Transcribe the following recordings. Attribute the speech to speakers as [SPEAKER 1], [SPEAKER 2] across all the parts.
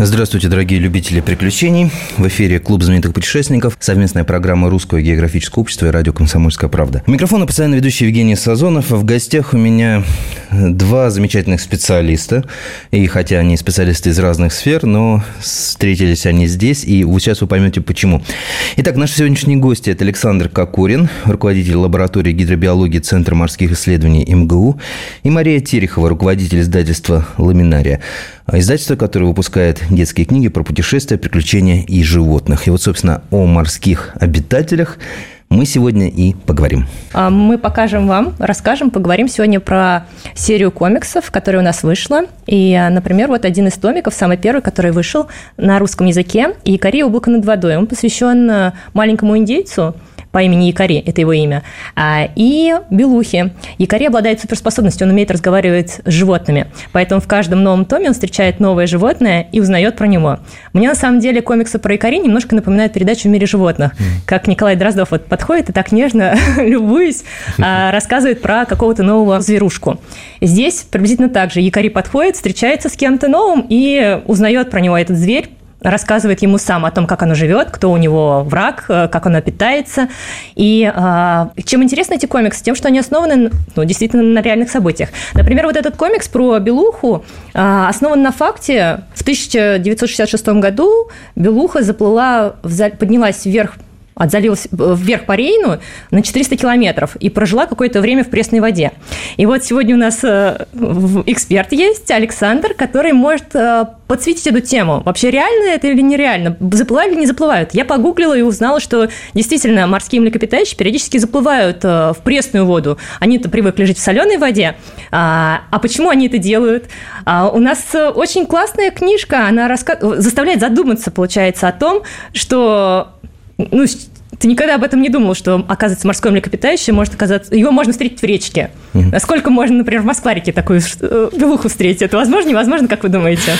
[SPEAKER 1] Здравствуйте, дорогие любители приключений. В эфире Клуб знаменитых путешественников, совместная программа Русского географического общества и радио «Комсомольская правда». У микрофона постоянно ведущий Евгений Сазонов. В гостях у меня два замечательных специалиста. И хотя они специалисты из разных сфер, но встретились они здесь, и сейчас вы поймете почему. Итак, наши сегодняшние гости – это Александр Кокурин, руководитель лаборатории гидробиологии Центра морских исследований МГУ, и Мария Терехова, руководитель издательства «Ламинария». Издательство, которое выпускает детские книги про путешествия, приключения и животных. И вот, собственно, о морских обитателях мы сегодня и поговорим.
[SPEAKER 2] А, мы покажем вам, расскажем, поговорим сегодня про серию комиксов, которая у нас вышла. И, а, например, вот один из томиков, самый первый, который вышел на русском языке, «Якорей облако над водой». Он посвящен а, маленькому индейцу, по имени Якори, это его имя, а, и Белухи. Якори обладает суперспособностью, он умеет разговаривать с животными, поэтому в каждом новом томе он встречает новое животное и узнает про него. Мне на самом деле комиксы про Якори немножко напоминают передачу «В мире животных», как Николай Дроздов вот подходит и так нежно, любуясь, а, рассказывает про какого-то нового зверушку. Здесь приблизительно так же. Якори подходит, встречается с кем-то новым и узнает про него этот зверь, рассказывает ему сам о том, как оно живет, кто у него враг, э, как оно питается. И э, чем интересны эти комиксы? Тем, что они основаны ну, действительно на реальных событиях. Например, вот этот комикс про Белуху э, основан на факте. В 1966 году Белуха заплыла, в, поднялась вверх от залива вверх по Рейну на 400 километров и прожила какое-то время в пресной воде. И вот сегодня у нас э, эксперт есть, Александр, который может э, подсветить эту тему. Вообще реально это или нереально? Заплывают или не заплывают? Я погуглила и узнала, что действительно морские млекопитающие периодически заплывают э, в пресную воду. Они-то привыкли жить в соленой воде. А, а почему они это делают? А, у нас очень классная книжка, она раска... заставляет задуматься, получается, о том, что ну, ты никогда об этом не думал, что, оказывается, морское млекопитающее может оказаться... Его можно встретить в речке. Насколько можно, например, в Москварике такую э, белуху встретить? Это возможно, невозможно, как вы думаете?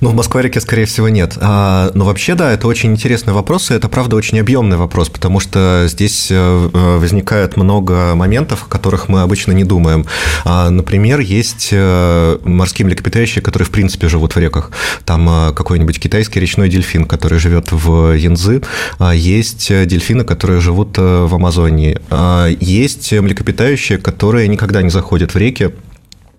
[SPEAKER 3] Ну, в Москварике, скорее всего, нет. А, но вообще, да, это очень интересный вопрос, и это, правда, очень объемный вопрос, потому что здесь э, э, возникает много моментов, о которых мы обычно не думаем. А, например, есть морские млекопитающие, которые, в принципе, живут в реках. Там какой-нибудь китайский речной дельфин, который живет в Янзы. А есть дельфины, которые живут э, в Амазонии. А есть млекопитающие, которые никогда не заходят в реки,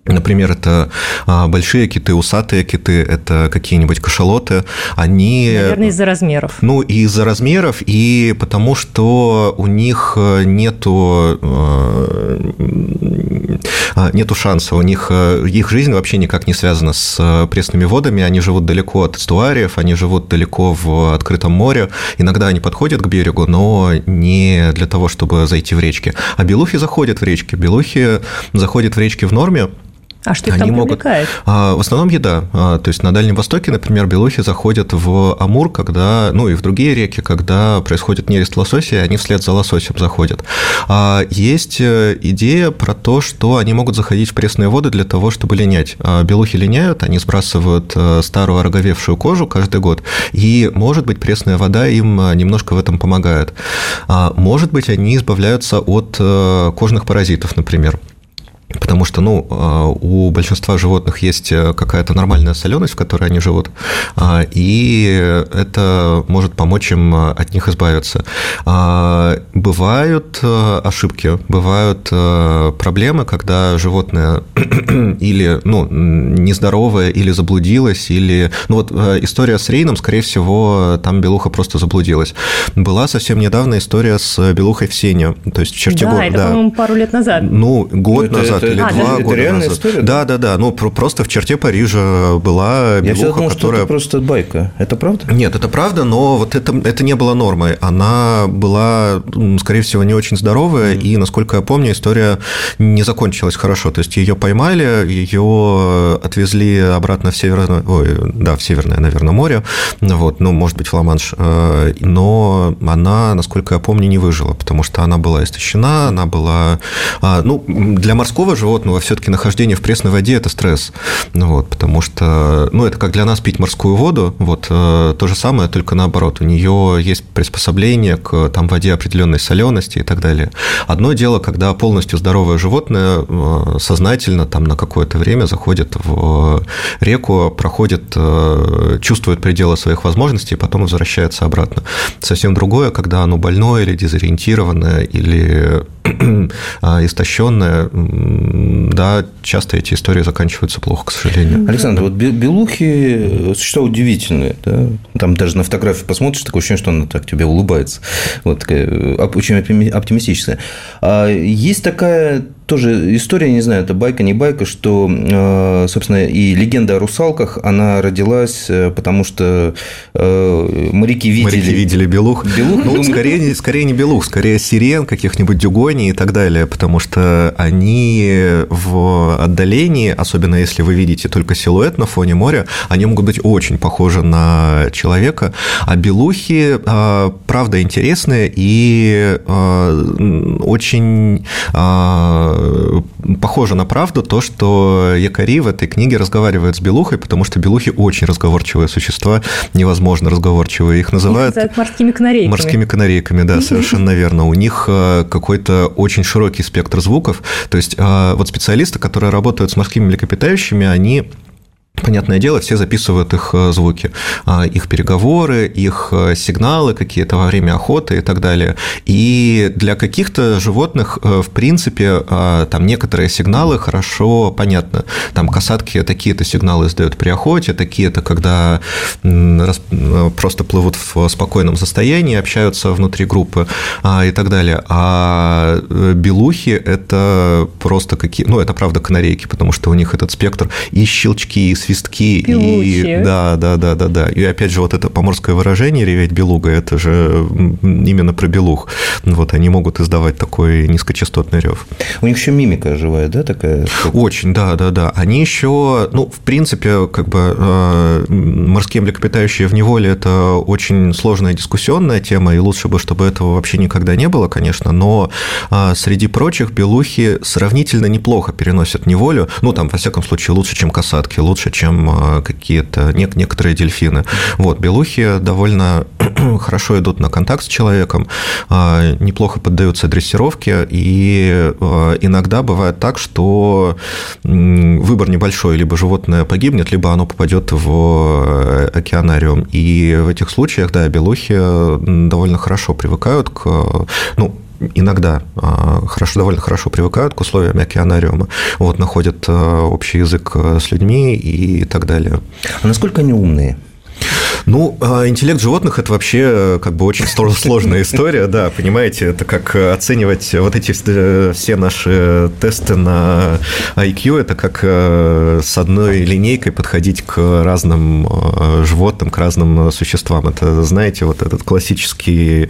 [SPEAKER 3] Например, это а, большие киты, усатые киты, это какие-нибудь кашалоты. Они...
[SPEAKER 2] Наверное, из-за размеров.
[SPEAKER 3] Ну, и из-за размеров, и потому что у них э, нету, э, нету шанса. У них э, их жизнь вообще никак не связана с пресными водами. Они живут далеко от эстуариев, они живут далеко в открытом море. Иногда они подходят к берегу, но не для того, чтобы зайти в речки. А белухи заходят в речки. Белухи заходят в речки в норме,
[SPEAKER 2] а что их там могут?
[SPEAKER 3] А, в основном еда. А, то есть на Дальнем Востоке, например, белухи заходят в Амур, когда, ну и в другие реки, когда происходит нерест лосося, и они вслед за лососем заходят. А, есть э, идея про то, что они могут заходить в пресные воды для того, чтобы линять. Белухи линяют, они сбрасывают э, старую ороговевшую кожу каждый год, и, может быть, пресная вода им э, немножко в этом помогает. Может быть, они избавляются от кожных паразитов, например. Потому что, ну, а, у большинства животных есть э, какая-то нормальная соленость, в которой они живут, а, и это может помочь им э, от них избавиться. А, бывают э, ошибки, бывают проблемы, когда животное или, ну, нездоровое, или заблудилось, или... Ну, вот история с Рейном, скорее всего, там белуха просто заблудилась. Была совсем недавно история с белухой в Сене, то есть в черте
[SPEAKER 2] да, это, да, по-моему, пару лет назад.
[SPEAKER 3] Ну, год это, назад это, или а, два
[SPEAKER 1] это
[SPEAKER 3] года
[SPEAKER 1] реальная
[SPEAKER 3] назад.
[SPEAKER 1] история?
[SPEAKER 3] Да, да, да. Ну, просто в черте Парижа была белуха,
[SPEAKER 1] Я всегда думал,
[SPEAKER 3] которая...
[SPEAKER 1] что это просто байка. Это правда?
[SPEAKER 3] Нет, это правда, но вот это, это не было нормой. Она была, скорее всего, не очень здоровая, mm. и, насколько я помню, история не закончилась хорошо. То есть ее поймали, ее отвезли обратно в Северное, ой, да, в Северное, наверное, море, вот, ну, может быть, в Ла-Манш, э, но она, насколько я помню, не выжила, потому что она была истощена, она была... А, ну, для морского любого животного все-таки нахождение в пресной воде – это стресс. Ну, вот, потому что, ну, это как для нас пить морскую воду, вот, э, то же самое, только наоборот. У нее есть приспособление к там, воде определенной солености и так далее. Одно дело, когда полностью здоровое животное э, сознательно там на какое-то время заходит в реку, проходит, э, чувствует пределы своих возможностей, и потом возвращается обратно. Совсем другое, когда оно больное или дезориентированное, или а, истощенное, да, часто эти истории заканчиваются плохо, к сожалению.
[SPEAKER 1] Александр, вот белухи существа удивительные, да? Там даже на фотографии посмотришь, такое ощущение, что она так тебе улыбается. Вот такая очень оптимистическая. А есть такая тоже история, не знаю, это байка, не байка, что, э, собственно, и легенда о русалках, она родилась, э, потому что э, моряки видели...
[SPEAKER 3] Моряки видели белух. Белух? Ну, скорее, скорее не белух, скорее сирен, каких-нибудь дюгоний и так далее, потому что они в отдалении, особенно если вы видите только силуэт на фоне моря, они могут быть очень похожи на человека, а белухи, правда, интересные и очень Э, похоже на правду то, что якори в этой книге разговаривают с белухой, потому что белухи очень разговорчивые существа, невозможно разговорчивые. Их называют...
[SPEAKER 2] Их морскими канарейками.
[SPEAKER 3] Морскими канарейками, да, совершенно верно. У них какой-то очень широкий спектр звуков. То есть э, вот специалисты, которые работают с морскими млекопитающими, они Понятное дело, все записывают их э, звуки, а, их переговоры, их э, сигналы какие-то во время охоты и так далее. И для каких-то животных, э, в принципе, там некоторые сигналы хорошо понятны. Там касатки такие-то сигналы издают при охоте, такие-то, когда просто плывут в спокойном состоянии, общаются внутри группы а, и так далее. А белухи – это просто какие... Ну, это правда канарейки, потому что у них этот спектр и щелчки, и свистки.
[SPEAKER 2] Певучие.
[SPEAKER 3] И, да, да, да, да, да. И опять же, вот это поморское выражение «реветь белуга» – это же именно про белух. Вот они могут издавать такой низкочастотный рев.
[SPEAKER 1] У них еще мимика живая, да, такая?
[SPEAKER 3] Очень, да, да, да. Они еще, ну, в принципе, как бы э, морские млекопитающие в неволе – это очень сложная дискуссионная тема, и лучше бы, чтобы этого вообще никогда не было, конечно, но э, среди прочих белухи сравнительно неплохо переносят неволю, ну, там, во всяком случае, лучше, чем касатки, лучше, чем э, какие-то некоторые дельфины. Вот, белухи довольно хорошо идут на контакт с человеком, э, неплохо поддаются дрессировке, и э, иногда бывает так, что выбор небольшой, либо животное погибнет, либо оно попадет в океанариум. И в этих случаях, да, белухи довольно хорошо привыкают к, ну, иногда а, хорошо, довольно хорошо привыкают к условиям океанариума, вот, находят а, общий язык а, с людьми и так далее.
[SPEAKER 1] А насколько они умные?
[SPEAKER 3] Ну, а, интеллект животных – это вообще э, как бы очень сложная история, да, понимаете, это как оценивать вот эти э, все наши тесты на IQ, это как э, с одной линейкой подходить к разным животным, к разным существам. Это, знаете, вот этот классический,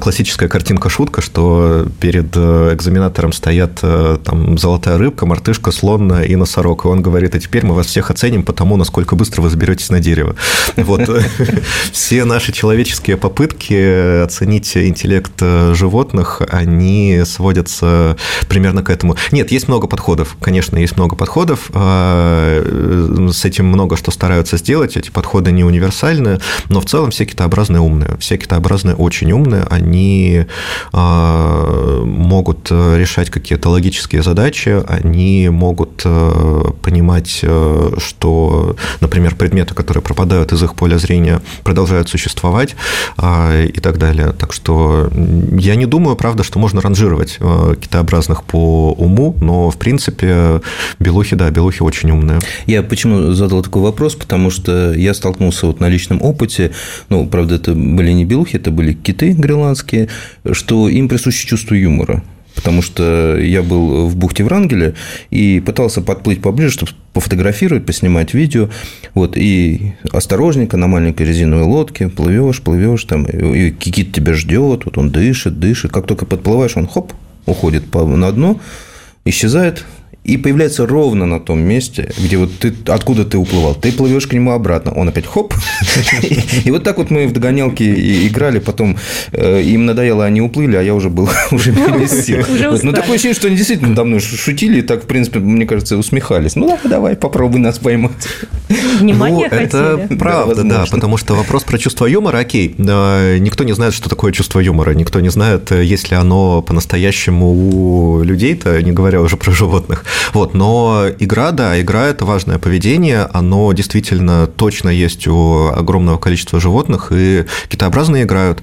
[SPEAKER 3] классическая картинка-шутка, что перед экзаменатором стоят там золотая рыбка, мартышка, слон и носорог, и он говорит, а теперь мы вас всех оценим по тому, насколько быстро вы заберетесь на дерево. Вот. Все наши человеческие попытки оценить интеллект э, животных, они сводятся примерно к этому. Нет, есть много подходов, конечно, есть много подходов, а, э, с этим много что стараются сделать, эти подходы не универсальны, но в целом все китообразные умные, все китообразные очень умные, они а, могут решать какие-то логические задачи, они могут э, понимать, что, например, предметы, которые пропадают из их поля зрения, продолжают существовать а, и так далее. Так что я не думаю, правда, что можно ранжировать а, китообразных по уму, но, в принципе, белухи, да, белухи очень умные.
[SPEAKER 1] Я почему задал такой вопрос, потому что я столкнулся вот на личном опыте, ну, правда, это были не белухи, это были киты гренландские, что им присуще чувство юмора потому что я был в бухте Врангеля и пытался подплыть поближе, чтобы пофотографировать, поснимать видео. Вот, и осторожненько на маленькой резиновой лодке плывешь, плывешь, там, и кикит тебя ждет, вот он дышит, дышит. Как только подплываешь, он хоп, уходит на дно, исчезает, и появляется ровно на том месте, где вот ты, откуда ты уплывал. Ты плывешь к нему обратно, он опять хоп. И вот так вот мы в догонялки играли, потом э, им надоело, они уплыли, а я уже был уже без сил. Ну, такое ощущение, что они действительно мной шутили, и так, в принципе, мне кажется, усмехались. Ну, давай, давай, попробуй нас поймать.
[SPEAKER 2] Внимание ну,
[SPEAKER 3] это правда, да, потому что вопрос про чувство юмора, окей, никто не знает, что такое чувство юмора, никто не знает, есть ли оно по-настоящему у людей-то, не говоря уже про животных. Вот, но игра, да, игра – это важное поведение, оно действительно точно есть у огромного количества животных, и китообразные играют,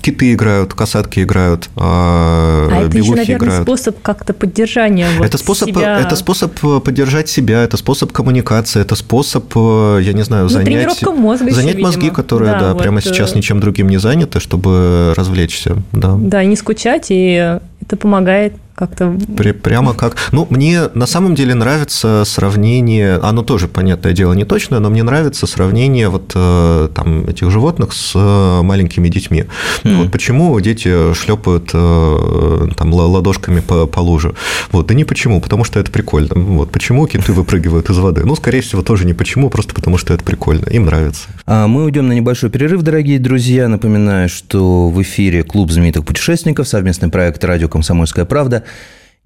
[SPEAKER 3] киты играют, касатки играют,
[SPEAKER 2] а, а это еще, наверное, играют. способ как-то поддержания вот
[SPEAKER 3] это способ,
[SPEAKER 2] себя...
[SPEAKER 3] Это способ поддержать себя, это способ коммуникации, это способ, я не знаю, ну, занять,
[SPEAKER 2] мозга
[SPEAKER 3] занять еще, мозги, которые, да, да вот... прямо сейчас ничем другим не заняты, чтобы развлечься. Да,
[SPEAKER 2] да не скучать, и это помогает как-то...
[SPEAKER 3] Прямо как... Ну, мне на самом деле нравится сравнение, оно тоже, понятное дело, не точное, но мне нравится сравнение вот э, там этих животных с э, маленькими детьми. Mm. Вот почему дети шлепают э, там ладошками по, по луже? Вот, да не почему, потому что это прикольно. Вот, почему киты выпрыгивают из воды? Ну, скорее всего, тоже не почему, просто потому что это прикольно, им нравится.
[SPEAKER 1] А мы уйдем на небольшой перерыв, дорогие друзья. Напоминаю, что в эфире Клуб знаменитых путешественников, совместный проект «Радио Комсомольская правда»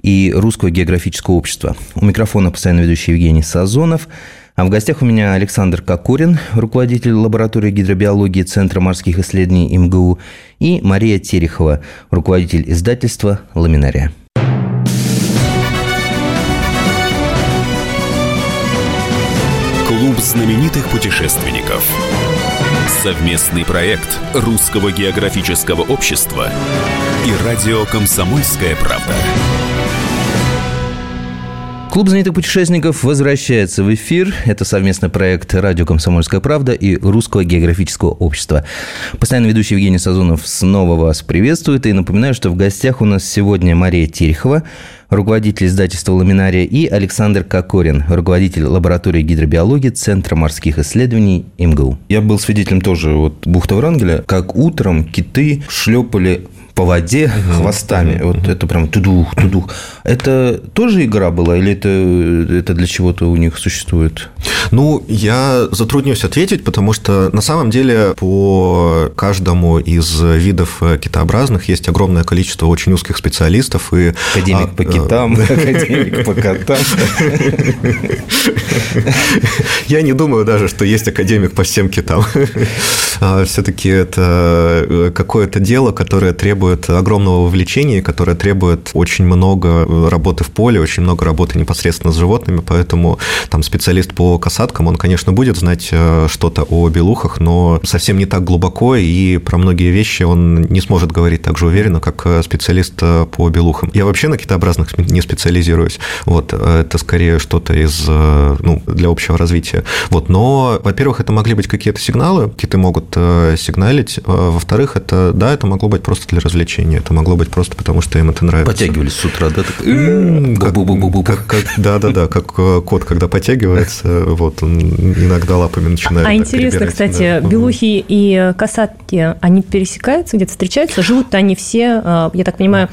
[SPEAKER 1] и Русского географического общества. У микрофона постоянно ведущий Евгений Сазонов. А в гостях у меня Александр Кокурин, руководитель лаборатории гидробиологии Центра морских исследований МГУ, и Мария Терехова, руководитель издательства «Ламинария».
[SPEAKER 4] Клуб знаменитых путешественников. Совместный проект Русского географического общества и радио «Комсомольская правда».
[SPEAKER 1] Клуб знаменитых путешественников возвращается в эфир. Это совместный проект «Радио Комсомольская правда» и Русского географического общества. Постоянно ведущий Евгений Сазонов снова вас приветствует. И напоминаю, что в гостях у нас сегодня Мария Терехова, руководитель издательства «Ламинария», и Александр Кокорин, руководитель лаборатории гидробиологии Центра морских исследований МГУ. Я был свидетелем тоже вот бухта Врангеля, как утром киты шлепали по воде угу, хвостами. Угу, вот это прям тудух, тудух. Это тоже игра была или это, это для чего-то у них существует?
[SPEAKER 3] Ну, я затруднюсь ответить, потому что на самом деле по каждому из видов китообразных есть огромное количество очень узких специалистов. И,
[SPEAKER 1] академик а, по китам, академик по котам.
[SPEAKER 3] Я не думаю даже, что есть академик по всем китам. А, Все-таки это какое-то дело, которое требует требует огромного вовлечения, которое требует очень много работы в поле, очень много работы непосредственно с животными, поэтому там специалист по касаткам, он, конечно, будет знать э, что-то о белухах, но совсем не так глубоко, и про многие вещи он не сможет говорить так же уверенно, как э, специалист э, по белухам. Я вообще на китообразных не специализируюсь, вот, это скорее что-то из, ну, для общего развития. Вот, но, во-первых, это могли быть какие-то сигналы, киты могут сигналить, во-вторых, это, да, это могло быть просто для развития развлечение. Это могло быть просто потому, что им это нравится.
[SPEAKER 1] Подтягивались с утра, да?
[SPEAKER 3] Да-да-да, как э, кот, когда подтягивается, вот он иногда лапами начинает
[SPEAKER 2] А интересно, кстати, белухи и касатки, они пересекаются где-то, встречаются? Живут-то они все, э, я так понимаю,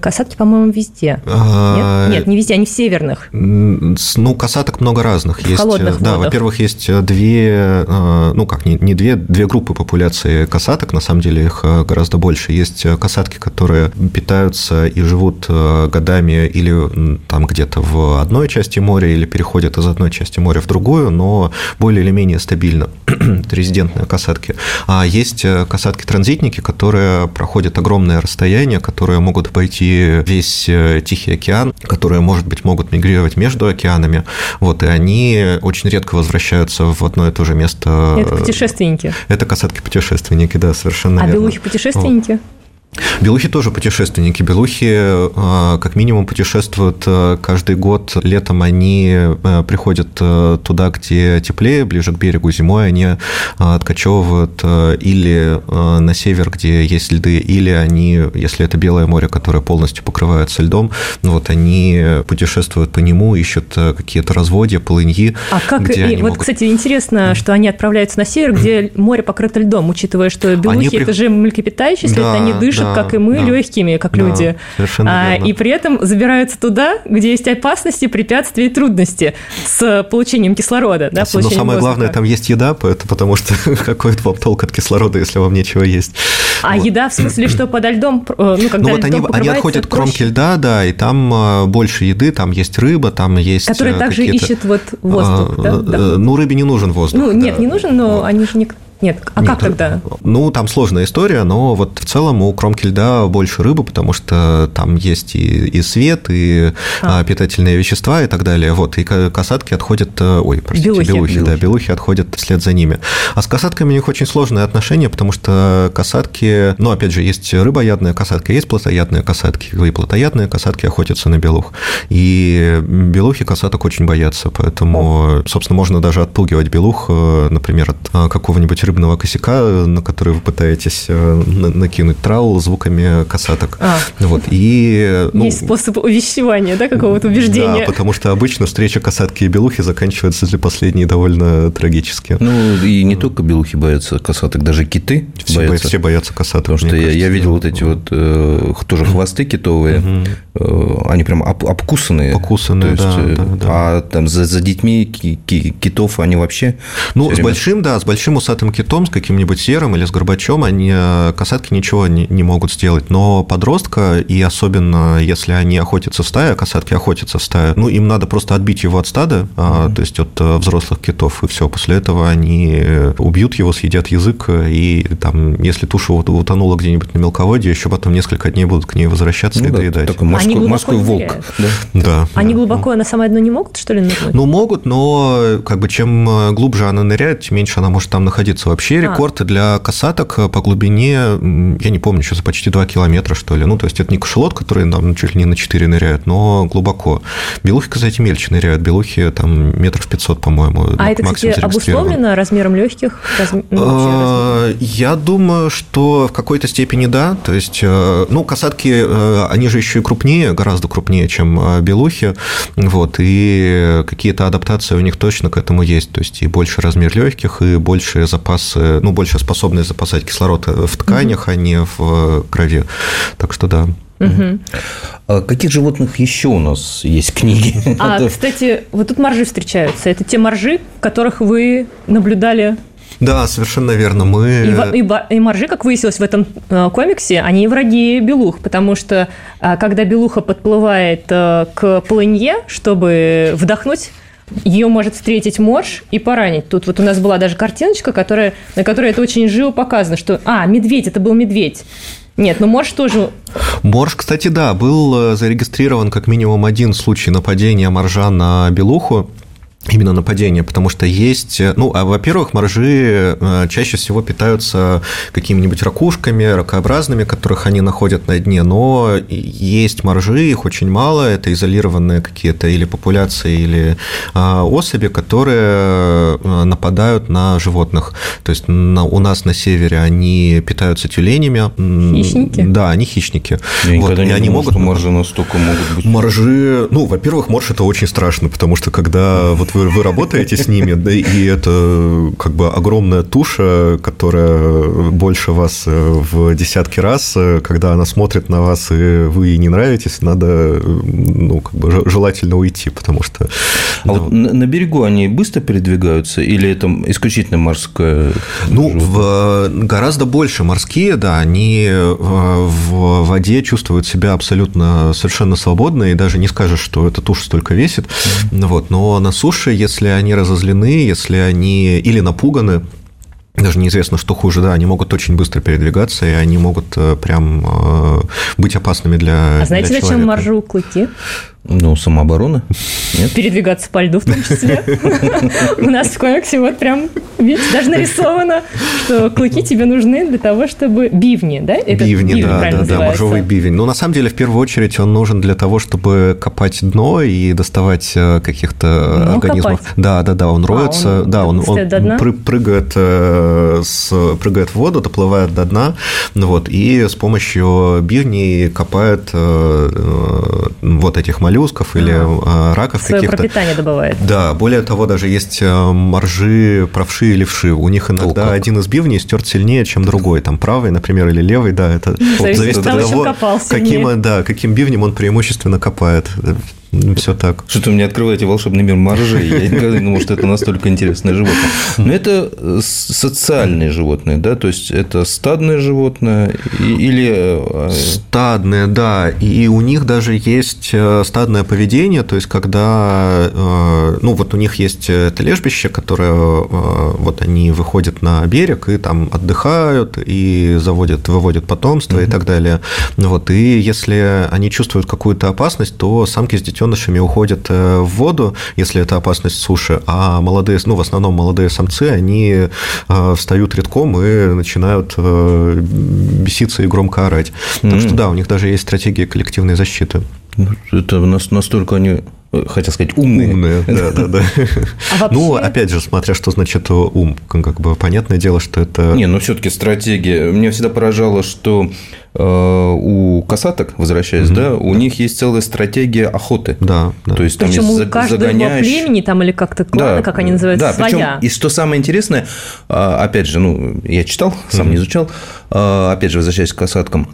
[SPEAKER 2] касатки, по-моему, везде. А, Нет, не везде, они в северных.
[SPEAKER 3] Ну, касаток много разных.
[SPEAKER 2] В холодных
[SPEAKER 3] Да, во-первых, есть две, э, ну как, не две, две группы популяции касаток, на самом деле их гораздо больше. Есть касатки, которые питаются и живут э, годами или там где-то в одной части моря, или переходят из одной части моря в другую, но более или менее стабильно. Это резидентные касатки. А есть э, касатки-транзитники, которые проходят огромное расстояние, которые могут пойти весь э, Тихий океан, которые, может быть, могут мигрировать между океанами. Вот, и они очень редко возвращаются в одно и то же место.
[SPEAKER 2] Это путешественники.
[SPEAKER 3] Это касатки-путешественники, да, совершенно
[SPEAKER 2] а
[SPEAKER 3] верно.
[SPEAKER 2] А белухи-путешественники? Вот.
[SPEAKER 3] Белухи тоже путешественники. Белухи а, как минимум путешествуют а, каждый год. Летом они а, приходят туда, где теплее, ближе к берегу. Зимой они откачевывают или на север, где есть льды, или они, если это Белое море, которое полностью покрывается льдом, ну вот они путешествуют по нему, ищут какие-то разводья, полыньи.
[SPEAKER 2] А как, и, вот, могут... кстати, интересно, что они отправляются на север, где море покрыто льдом, учитывая, что белухи при... это же млекопитающие, если да, это они дышат да, как и мы, да. легкими, как да, люди.
[SPEAKER 3] Совершенно
[SPEAKER 2] а, И при этом забираются туда, где есть опасности, препятствия и трудности с получением кислорода. Да,
[SPEAKER 3] Но самое воздуха. главное, там есть еда, потому что какой вам толк от кислорода, если вам нечего есть.
[SPEAKER 2] А вот. еда в смысле, что подо льдом,
[SPEAKER 3] э, ну, когда ну, вот они, они отходят к кромке льда, да, и там э, больше еды, там есть рыба, там есть
[SPEAKER 2] Которые также ищет вот воздух, а, да? да?
[SPEAKER 3] Ну, рыбе не нужен воздух.
[SPEAKER 2] Ну, нет, не нужен, но они же не нет, а Нет, как тогда?
[SPEAKER 3] Ну, там сложная история, но вот в целом у кромки льда больше рыбы, потому что там есть и, и свет, и а. питательные вещества и так далее. Вот, и касатки отходят, э, ой, простите, белухи, белухи, белухи. да, белухи отходят вслед за ними. А с касатками у них очень сложные отношения, потому что касатки, ну, опять же, есть рыбоядные касатки, есть плотоядные касатки, и плотоядные касатки охотятся на белух. И белухи касаток очень боятся, поэтому, собственно, можно даже отпугивать белух, э, например, от э, какого-нибудь рыбного косяка, на который вы пытаетесь э, накинуть трал звуками касаток. А. Вот, и,
[SPEAKER 2] ну, Есть способ увещевания, да, какого-то убеждения.
[SPEAKER 3] Да, потому что обычно встреча касатки и белухи заканчивается для последней довольно трагически.
[SPEAKER 1] Ну, и не только белухи боятся касаток, даже киты
[SPEAKER 3] все боятся. Все боятся касаток.
[SPEAKER 1] Потому что я, я видел вот эти вот э, тоже хвосты китовые, угу. они прям об, обкусанные.
[SPEAKER 3] Покусанные,
[SPEAKER 1] то есть, да, да, да. А там за, за детьми китов они вообще...
[SPEAKER 3] Ну, с большим, да, с большим усатым китом, с каким-нибудь серым или с горбачом, они э, касатки ничего не, не могут сделать. Но подростка, и особенно если они охотятся в стае, а касатки охотятся в стае, ну, им надо просто отбить его от стада, mm-hmm. то есть от э, взрослых китов, и все. После этого они убьют его, съедят язык, и там, если туша утонула где-нибудь на мелководье, еще потом несколько дней будут к ней возвращаться ну, и да, доедать.
[SPEAKER 1] Такой морской, морской волк.
[SPEAKER 3] Да. да.
[SPEAKER 2] Они да. глубоко на самое дно не могут, что ли, нырнуть?
[SPEAKER 3] Ну, могут, но как бы чем глубже она ныряет, тем меньше она может там находиться Вообще а. рекорд для касаток по глубине, я не помню, сейчас почти 2 километра, что ли. Ну, то есть это не кашелот, который там чуть ли не на 4 ныряют, но глубоко. Белухи, кстати, мельче ныряют. Белухи там метров 500, по-моему,
[SPEAKER 2] А это, кстати, обусловлено размером легких?
[SPEAKER 3] Ну, а, я думаю, что в какой-то степени да. То есть, э, ну, касатки, э, они же еще и крупнее, гораздо крупнее, чем э, белухи. Вот, и какие-то адаптации у них точно к этому есть. То есть, и больше размер легких, и больше запас запасы, ну, больше способность запасать кислород в тканях, угу. а не в э, крови. Так что да.
[SPEAKER 1] Угу. А каких животных еще у нас есть книги?
[SPEAKER 2] А, кстати, вот тут моржи встречаются. Это те моржи, которых вы наблюдали
[SPEAKER 3] да, совершенно верно. Мы...
[SPEAKER 2] И, и, и моржи, как выяснилось в этом э, комиксе, они враги белух, потому что э, когда белуха подплывает к полынье, чтобы вдохнуть ее может встретить морж и поранить. Тут вот у нас была даже картиночка, которая, на которой это очень живо показано, что, а, медведь, это был медведь. Нет, ну морж тоже...
[SPEAKER 3] Морж, кстати, да, был э, зарегистрирован как минимум один случай нападения моржа на белуху именно нападение, потому что есть, ну, а, во-первых, моржи э, чаще всего питаются какими-нибудь ракушками, ракообразными, которых они находят на дне, но есть моржи, их очень мало, это изолированные какие-то или популяции, или а, особи, которые э, нападают на животных. То есть на, у нас на севере они питаются тюленями.
[SPEAKER 2] Хищники?
[SPEAKER 3] Да, они хищники.
[SPEAKER 1] Я вот, не и они думал, могут... что моржи настолько могут быть.
[SPEAKER 3] Моржи, ну, во-первых, морж это очень страшно, потому что когда вот вы, вы работаете с ними, да, и это как бы огромная туша, которая больше вас э, в десятки раз, э, когда она смотрит на вас, и вы ей не нравитесь, надо, ну, как бы желательно уйти, потому что... А
[SPEAKER 1] да. вот на, на берегу они быстро передвигаются, или это исключительно морская?
[SPEAKER 3] Ну, в, гораздо больше морские, да, они э, в воде чувствуют себя абсолютно совершенно свободно, и даже не скажешь, что эта туша столько весит, mm-hmm. вот, но на суше, если они разозлены, если они или напуганы, даже неизвестно, что хуже, да, они могут очень быстро передвигаться, и они могут э, прям э, быть опасными для
[SPEAKER 2] А знаете,
[SPEAKER 3] для
[SPEAKER 2] зачем моржу клыки?
[SPEAKER 1] Ну, самооборона.
[SPEAKER 2] Нет? Передвигаться по льду в том числе. У нас в комиксе вот прям, видите, даже нарисовано, что клыки тебе нужны для того, чтобы... Бивни, да?
[SPEAKER 3] Бивни, да, да, да, моржовый бивень. Но на самом деле, в первую очередь, он нужен для того, чтобы копать дно и доставать э, каких-то организмов. Да, да, да, он а, роется, да, он прыгает прыгает в воду, доплывает до дна, вот, и с помощью бивней копает э, э, вот этих молекул моллюсков или а. раков
[SPEAKER 2] Свое
[SPEAKER 3] каких-то.
[SPEAKER 2] пропитание добывает.
[SPEAKER 3] Да, более того, даже есть моржи, правши и левши. У них иногда О, один из бивней стерт сильнее, чем другой. Там правый, например, или левый, да, это
[SPEAKER 2] зависит, зависит от того,
[SPEAKER 3] каким, да, каким бивнем он преимущественно копает. Ну, все так.
[SPEAKER 1] Что-то мне открываете волшебный мир моржей. Я никогда не думал, что это настолько интересное животное. Но это э, социальные животные, да? То есть, это стадное животное или...
[SPEAKER 3] Э, стадное, да. И у них даже есть э, стадное поведение, то есть, когда... Ну, вот у них есть это лежбище, которое... Вот они выходят на берег и там отдыхают, и заводят, выводят потомство mm-hmm. и так далее. Вот. И если они чувствуют какую-то опасность, то самки с детьми детенышами уходят э, в воду, если это опасность суши, а молодые, ну, в основном молодые самцы, они э, встают редком и начинают э, беситься и громко орать. Mm-hmm. Так что да, у них даже есть стратегия коллективной защиты.
[SPEAKER 1] Ну, это настолько они хотел сказать, умные.
[SPEAKER 3] Умные, да, да, да. А вообще... Ну, опять же, смотря что значит ум. Как бы понятное дело, что это...
[SPEAKER 1] Не, ну все-таки стратегия. Меня всегда поражало, что э, у касаток, возвращаясь, mm-hmm. да, у них есть целая стратегия охоты.
[SPEAKER 3] Да,
[SPEAKER 2] да.
[SPEAKER 1] То есть там
[SPEAKER 2] Причем
[SPEAKER 1] есть
[SPEAKER 2] у каждого загоняешь... племени там или как-то клана, да, как они называются,
[SPEAKER 1] да, своя. Причем, и что самое интересное, а, опять же, ну, я читал, сам mm-hmm. не изучал, а, опять же, возвращаясь к касаткам,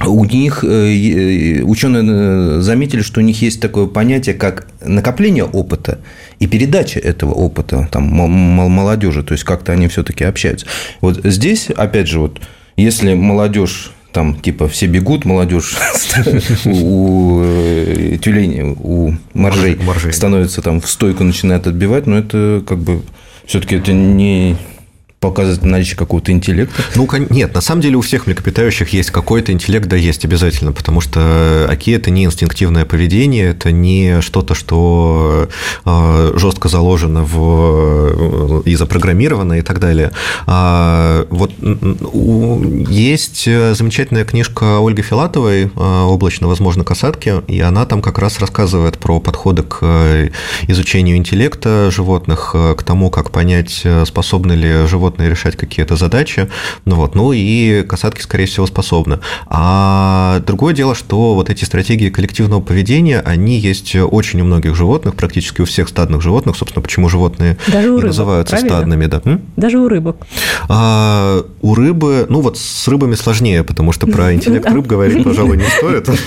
[SPEAKER 1] у них э, ученые э, заметили, что у них есть такое понятие, как накопление опыта и передача этого опыта там, молодежи, то есть как-то они все-таки общаются. Вот здесь, опять же, вот если молодежь там типа все бегут, молодежь у э, тюленей, у моржей становится там в стойку начинает отбивать, но это как бы все-таки это не показывает наличие какого-то интеллекта?
[SPEAKER 3] Ну, нет, на самом деле у всех млекопитающих есть какой-то интеллект, да, есть обязательно, потому что аки – это не инстинктивное поведение, это не что-то, что э, жестко заложено в, и запрограммировано и так далее. А вот есть замечательная книжка Ольги Филатовой «Облачно, возможно, касатки», и она там как раз рассказывает про подходы к изучению интеллекта животных, к тому, как понять, способны ли животные животные решать какие-то задачи, ну вот, ну и касатки, скорее всего, способны. А другое дело, что вот эти стратегии коллективного поведения, они есть очень у многих животных, практически у всех стадных животных, собственно, почему животные Даже у рыбок, называются правильно? стадными, да.
[SPEAKER 2] Даже у рыбок.
[SPEAKER 3] А, у рыбы, ну вот с рыбами сложнее, потому что про интеллект рыб говорить, пожалуй, не стоит.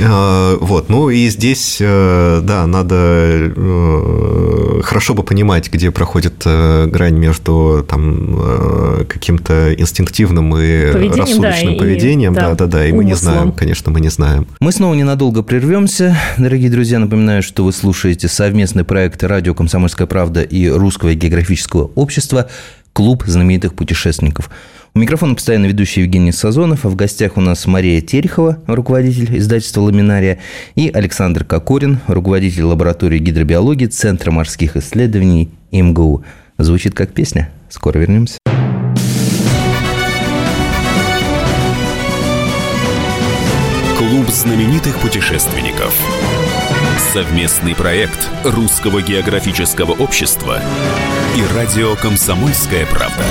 [SPEAKER 3] А, вот, ну и здесь, э, да, надо э, хорошо бы понимать, где проходит э, грань между там каким-то инстинктивным и поведением, рассудочным да, поведением, да, да, да, и мы не знаем, конечно, мы не знаем.
[SPEAKER 1] Мы снова ненадолго прервемся, дорогие друзья. Напоминаю, что вы слушаете совместный проект радио «Комсомольская правда» и Русского географического общества «Клуб знаменитых путешественников». У микрофона постоянно ведущий Евгений Сазонов, а в гостях у нас Мария Терехова, руководитель издательства «Ламинария», и Александр Кокорин, руководитель лаборатории гидробиологии Центра морских исследований МГУ. Звучит как песня. Скоро вернемся.
[SPEAKER 4] Клуб знаменитых путешественников. Совместный проект Русского географического общества и радио «Комсомольская правда».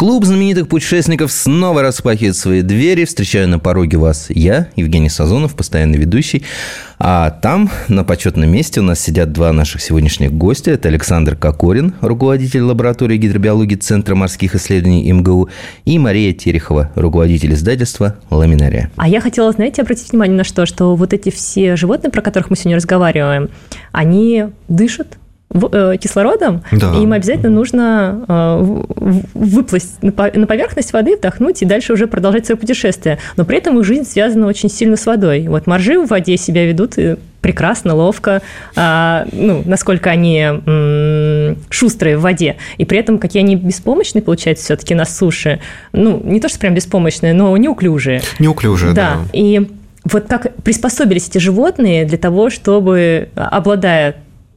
[SPEAKER 1] Клуб знаменитых путешественников снова распахивает свои двери. Встречаю на пороге вас я, Евгений Сазонов, постоянный ведущий. А там, на почетном месте, у нас сидят два наших сегодняшних гостя. Это Александр Кокорин, руководитель лаборатории гидробиологии Центра морских исследований МГУ, и Мария Терехова, руководитель издательства «Ламинария».
[SPEAKER 2] А я хотела, знаете, обратить внимание на что, что вот эти все животные, про которых мы сегодня разговариваем, они дышат, кислородом, да. и им обязательно нужно э, выплыть на поверхность воды, вдохнуть и дальше уже продолжать свое путешествие. Но при этом их жизнь связана очень сильно с водой. Вот моржи в воде себя ведут прекрасно, ловко, а, ну, насколько они шустрые в воде, и при этом какие они беспомощные, получается, все-таки на суше. Ну, не то, что прям беспомощные, но неуклюжие.
[SPEAKER 3] Неуклюжие, да.
[SPEAKER 2] да. И вот как приспособились эти животные для того, чтобы, обладая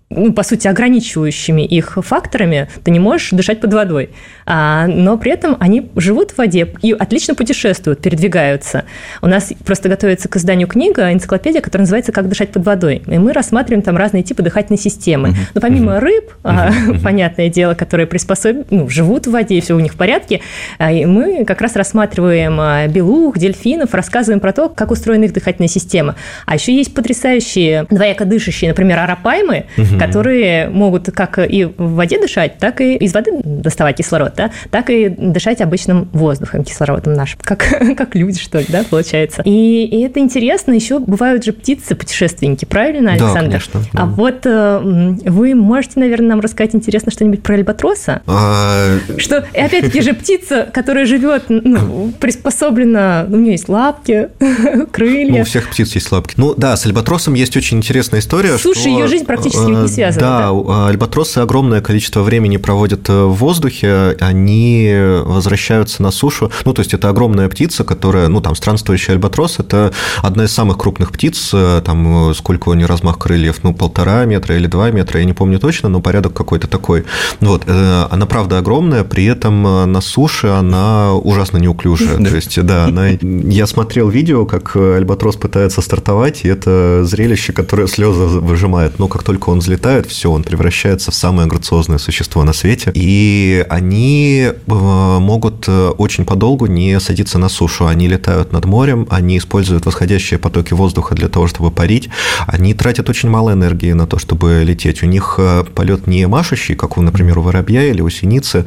[SPEAKER 2] ну, по сути, ограничивающими их факторами, ты не можешь дышать под водой. А, но при этом они живут в воде и отлично путешествуют, передвигаются. У нас просто готовится к изданию книга, энциклопедия, которая называется «Как дышать под водой». И мы рассматриваем там разные типы дыхательной системы. Но помимо рыб, а, понятное дело, которые приспособ... ну, живут в воде, и все у них в порядке, а, мы как раз рассматриваем а, белух, дельфинов, рассказываем про то, как устроена их дыхательная система. А еще есть потрясающие двояко дышащие, например, арапаймы, которые могут как и в воде дышать, так и из воды доставать кислород, да, так и дышать обычным воздухом, кислородом нашим, как, как люди, что ли, да, получается. И, и это интересно, еще бывают же птицы-путешественники, правильно, Александр? Да,
[SPEAKER 3] конечно.
[SPEAKER 2] А вот э, вы можете, наверное, нам рассказать интересно что-нибудь про альбатроса? А... Что, опять-таки же, птица, которая живет, ну, приспособлена, у нее есть лапки, крылья.
[SPEAKER 3] Ну, у всех птиц есть лапки. Ну, да, с альбатросом есть очень интересная история.
[SPEAKER 2] Слушай, ее жизнь практически не связаны.
[SPEAKER 3] Да, да, альбатросы огромное количество времени проводят э, в воздухе, они возвращаются на сушу. Ну, то есть это огромная птица, которая, ну, там, странствующий альбатрос, это одна из самых крупных птиц, э, там, э, сколько у нее размах крыльев, ну, полтора метра или два метра, я не помню точно, но порядок какой-то такой. Вот, она, правда, огромная, при этом на суше она ужасно неуклюжая. То есть, да, она... я смотрел видео, как альбатрос пытается стартовать, и это зрелище, которое слезы выжимает. Но как только он взлетает, все, он превращается в самое грациозное существо на свете. И они э, могут э, очень подолгу не садиться на сушу. Они летают над морем, они используют восходящие потоки воздуха для того, чтобы парить. Они тратят очень мало энергии на то, чтобы лететь. У них э, полет не машущий, как, у, например, у воробья или у синицы.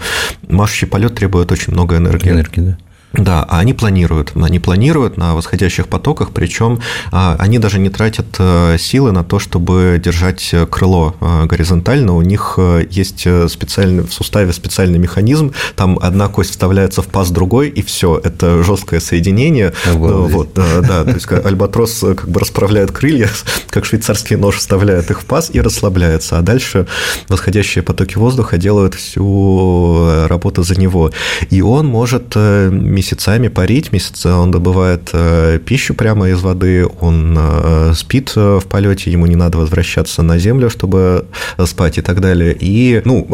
[SPEAKER 3] Машущий полет требует очень много энергии.
[SPEAKER 1] Энергии, да.
[SPEAKER 3] Да, а они планируют. Они планируют на восходящих потоках, причем а, они даже не тратят э, силы на то, чтобы держать крыло э, горизонтально. У них э, есть специальный, в суставе специальный механизм, там одна кость вставляется в паз другой, и все, это жесткое соединение. Обалдеть. Вот, да, то есть альбатрос как бы расправляет крылья, как швейцарский нож вставляет их в паз и расслабляется, а дальше восходящие потоки воздуха делают всю работу за него. И он может месяцами парить, месяца он добывает э, пищу прямо из воды, он э, спит э, в полете, ему не надо возвращаться на землю, чтобы спать и так далее. И, ну,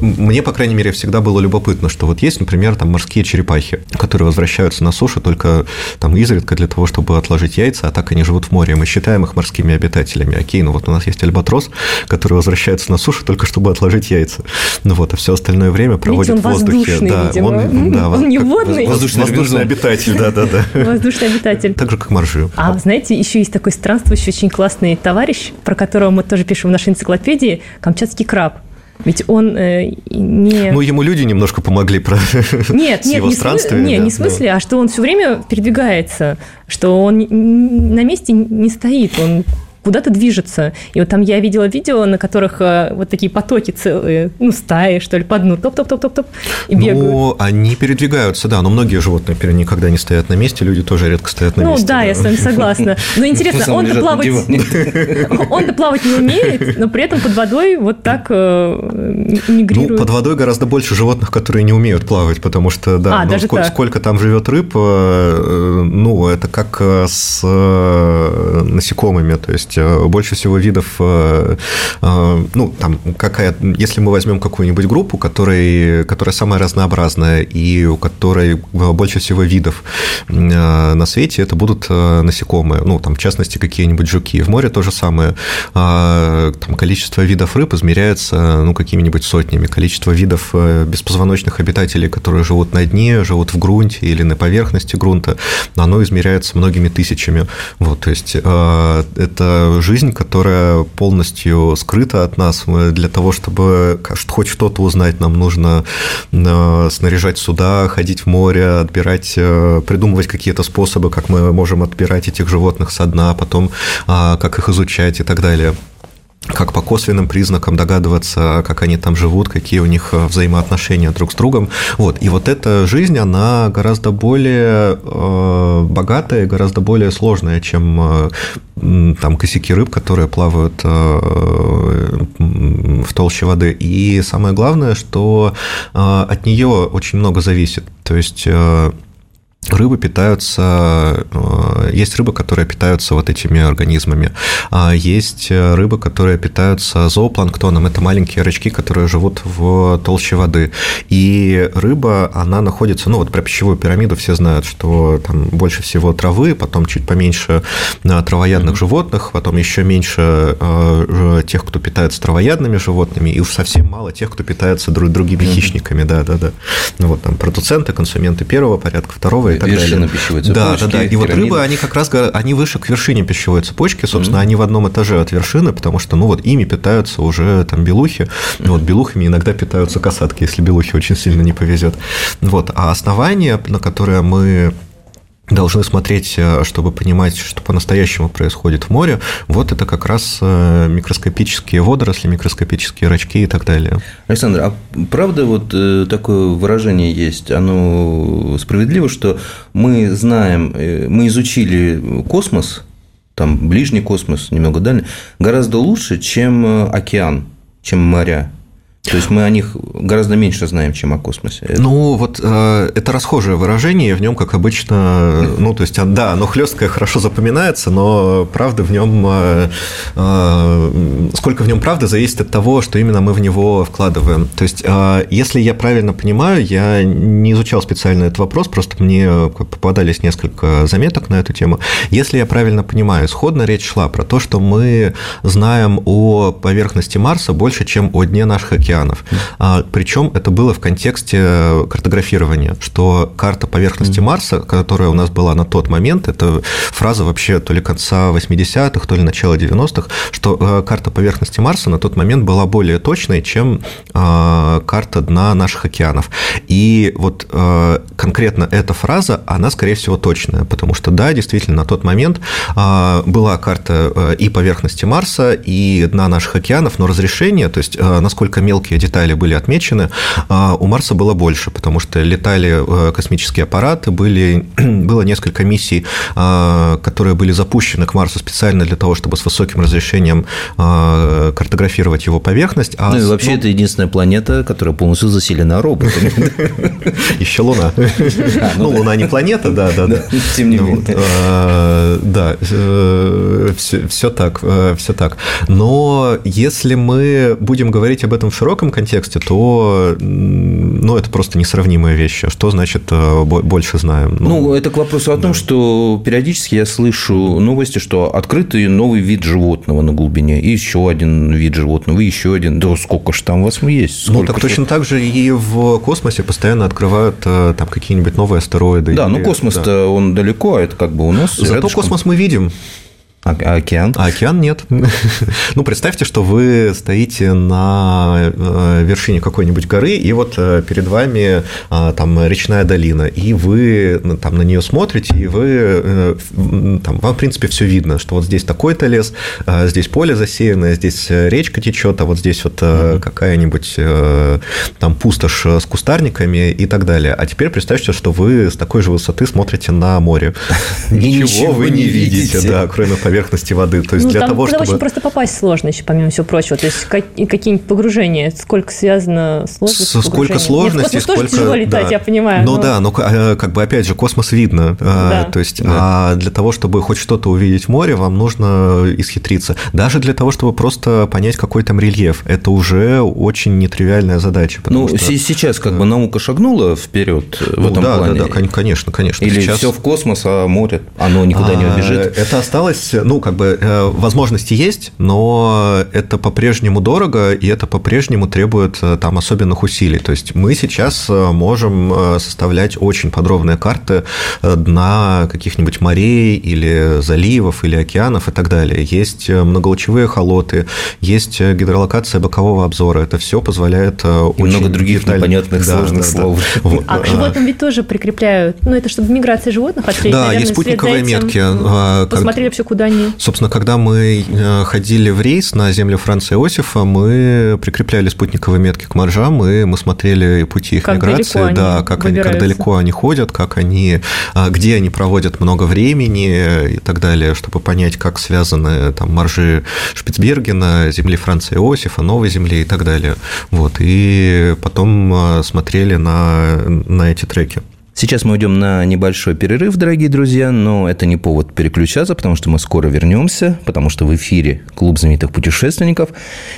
[SPEAKER 3] мне, по крайней мере, всегда было любопытно, что вот есть, например, там морские черепахи, которые возвращаются на сушу только там изредка для того, чтобы отложить яйца, а так они живут в море. Мы считаем их морскими обитателями. Окей, ну вот у нас есть альбатрос, который возвращается на сушу только чтобы отложить яйца. Ну вот, а все остальное время проводит
[SPEAKER 2] Видите,
[SPEAKER 3] в воздухе.
[SPEAKER 2] Да, видимо.
[SPEAKER 3] он, да,
[SPEAKER 2] он не водный.
[SPEAKER 3] Воздушный, воздушный обитатель, да-да-да.
[SPEAKER 2] Воздушный обитатель.
[SPEAKER 3] Так же, как моржи.
[SPEAKER 2] А, знаете, еще есть такой странствующий, очень классный товарищ, про которого мы тоже пишем в нашей энциклопедии, камчатский краб. Ведь он э, не...
[SPEAKER 3] Ну, ему люди немножко помогли про...
[SPEAKER 2] нет, нет, его не странствиями. Нет, да, не в смысле, но... а что он все время передвигается, что он на месте не стоит, он куда-то движется. И вот там я видела видео, на которых э, вот такие потоки целые, ну, стаи, что ли, по дну, топ-топ-топ-топ-топ, и ну, бегают.
[SPEAKER 3] Ну, они передвигаются, да, но многие животные никогда не стоят на месте, люди тоже редко стоят на
[SPEAKER 2] ну,
[SPEAKER 3] месте.
[SPEAKER 2] Ну, да, да, я с вами согласна. Но интересно, он-то плавать... Он-то плавать не умеет, но при этом под водой вот так э, мигрирует.
[SPEAKER 3] Ну, под водой гораздо больше животных, которые не умеют плавать, потому что, да, а, ну, сколько, сколько там живет рыб, э, ну, это как с насекомыми, то есть есть э, больше всего видов, э, э, ну, там, какая, если мы возьмем какую-нибудь группу, которая, которая самая разнообразная и у которой больше всего видов на свете, это будут насекомые, ну, там, в частности, какие-нибудь жуки. В море то же самое. Там количество видов рыб измеряется, ну, какими-нибудь сотнями. Количество видов беспозвоночных обитателей, которые живут на дне, живут в грунте или на поверхности грунта, оно измеряется многими тысячами. Вот, то есть это жизнь, которая полностью скрыта от нас. Для того, чтобы хоть что-то узнать, нам нужно э, снаряжать суда, ходить в море, отбирать, э, придумывать какие-то способы, как мы можем отбирать этих животных со дна, потом а, как их изучать и так далее как по косвенным признакам догадываться, как они там живут, какие у них э, взаимоотношения друг с другом. Вот. И вот эта жизнь, она гораздо более э, богатая, гораздо более сложная, чем э, там косяки рыб, которые плавают в толще воды. И самое главное, что от нее очень много зависит. То есть рыбы питаются, э, есть рыбы, которые питаются вот этими организмами, а есть рыбы, которые питаются зоопланктоном, это маленькие рачки, которые живут в толще воды, и рыба, она находится, ну вот про пищевую пирамиду все знают, что там больше всего травы, потом чуть поменьше э, травоядных mm-hmm. животных, потом еще меньше э, тех, кто питается травоядными животными, и уж совсем мало тех, кто питается другими mm-hmm. хищниками, да-да-да. Ну вот там продуценты, консументы первого порядка, второго и так
[SPEAKER 1] Вершина далее. пищевой цепочки.
[SPEAKER 3] Да, да, да. И вот рыбы, они как раз они выше к вершине пищевой цепочки, собственно, mm-hmm. они в одном этаже от вершины, потому что, ну вот, ими питаются уже там белухи, mm-hmm. вот белухами иногда питаются касатки, если белухи очень сильно не повезет. Вот, а основание, на которое мы должны смотреть, э, чтобы понимать, что по-настоящему происходит в море, вот это как раз э, микроскопические водоросли, микроскопические рачки и так далее.
[SPEAKER 1] Александр, а правда вот э, такое выражение есть, оно справедливо, что мы знаем, мы изучили космос, там ближний космос, немного дальний, гораздо лучше, чем океан, чем моря? То есть мы о них гораздо меньше знаем, чем о космосе.
[SPEAKER 3] Ну, вот э, это расхожее выражение, в нем, как обычно, ну, то есть, да, оно хлесткое хорошо запоминается, но правда в нем, э, э, сколько в нем правды, зависит от того, что именно мы в него вкладываем. То есть, э, если я правильно понимаю, я не изучал специально этот вопрос, просто мне попадались несколько заметок на эту тему. Если я правильно понимаю, исходно речь шла про то, что мы знаем о поверхности Марса больше, чем о дне наших океанов океанов. А, причем это было в контексте картографирования, что карта поверхности Марса, которая у нас была на тот момент, это фраза вообще то ли конца 80-х, то ли начала 90-х, что э, карта поверхности Марса на тот момент была более точной, чем а, карта дна наших океанов. И вот э, конкретно эта фраза, она, скорее всего, точная, потому что, да, действительно, на тот момент а, была карта э, и поверхности Марса, и дна наших океанов, но разрешение, то есть насколько мелко мелкие детали были отмечены, а у Марса было больше, потому что летали э, космические аппараты, были, было несколько миссий, а, которые были запущены к Марсу специально для того, чтобы с высоким разрешением а, картографировать его поверхность.
[SPEAKER 1] А ну и вообще ну... это единственная планета, которая полностью заселена роботами.
[SPEAKER 3] Еще Луна. Ну, ну, Луна не планета, да, да, да.
[SPEAKER 1] Тем не менее.
[SPEAKER 3] Да, все э, так, э, все так. Но если мы будем говорить об этом в широком широком контексте, то ну, это просто несравнимые вещи. Что значит э, больше знаем?
[SPEAKER 1] Ну, ну это к вопросу о том, да. что периодически я слышу новости, что открытый новый вид животного на глубине, и еще один вид животного, и еще один. Да сколько же там у вас есть?
[SPEAKER 3] Сколько ну, так точно так же и в космосе постоянно открывают э, там какие-нибудь новые астероиды.
[SPEAKER 1] Да, или... ну космос-то да. он далеко, а это как бы у нас.
[SPEAKER 3] Зато рядышком. космос мы видим.
[SPEAKER 1] А, а океан?
[SPEAKER 3] А океан нет. ну, представьте, что вы стоите на э, вершине какой-нибудь горы, и вот э, перед вами а, там речная долина, и вы там на нее смотрите, и вы э, там, вам, в принципе, все видно, что вот здесь такой-то лес, здесь поле засеянное, здесь речка течет, а вот здесь вот какая-нибудь там пустошь с кустарниками и так далее. А теперь представьте, что вы с такой же высоты смотрите на море. Ничего вы не видите, да, кроме поверхности воды. То есть ну, для там, того, чтобы...
[SPEAKER 2] очень просто попасть сложно еще, помимо всего прочего. То есть какие-нибудь погружения, сколько связано
[SPEAKER 3] сложности Сколько сложностей,
[SPEAKER 2] Нет,
[SPEAKER 3] сколько...
[SPEAKER 2] тяжело летать, да. я понимаю.
[SPEAKER 3] Ну но... да, но э, как бы опять же космос видно. Э, да. То есть да. а для того, чтобы хоть что-то увидеть в море, вам нужно исхитриться. Даже для того, чтобы просто понять, какой там рельеф. Это уже очень нетривиальная задача.
[SPEAKER 1] Ну, что... сейчас как бы наука шагнула вперед в ну, этом
[SPEAKER 3] да,
[SPEAKER 1] плане.
[SPEAKER 3] Да, да, конечно, конечно.
[SPEAKER 1] Или сейчас... все в космос, а море, оно никуда а, не убежит.
[SPEAKER 3] Это осталось ну, как бы э, возможности есть, но это по-прежнему дорого, и это по-прежнему требует э, там особенных усилий. То есть мы сейчас э, можем составлять очень подробные карты дна каких-нибудь морей или заливов, или океанов и так далее. Есть многолучевые холоты, есть гидролокация бокового обзора. Это все позволяет и очень
[SPEAKER 1] много других деталь... непонятных да, сложных да, слов.
[SPEAKER 2] Да. Вот. А к животным ведь тоже прикрепляют, ну это чтобы миграция животных отследить,
[SPEAKER 3] Да, наверное, есть спутниковые метки.
[SPEAKER 2] Посмотрели как... вообще, куда они
[SPEAKER 3] Собственно, когда мы э, ходили в рейс на землю Франца Иосифа, мы прикрепляли спутниковые метки к моржам, и мы смотрели пути их
[SPEAKER 2] как
[SPEAKER 3] миграции, да, как они, как далеко они ходят, как они, а, где они проводят много времени и так далее, чтобы понять, как связаны там моржи Шпицбергена, земли Франца Иосифа, новой земли и так далее. Вот, и потом э, смотрели на, на эти треки.
[SPEAKER 1] Сейчас мы уйдем на небольшой перерыв, дорогие друзья, но это не повод переключаться, потому что мы скоро вернемся, потому что в эфире Клуб знаменитых путешественников.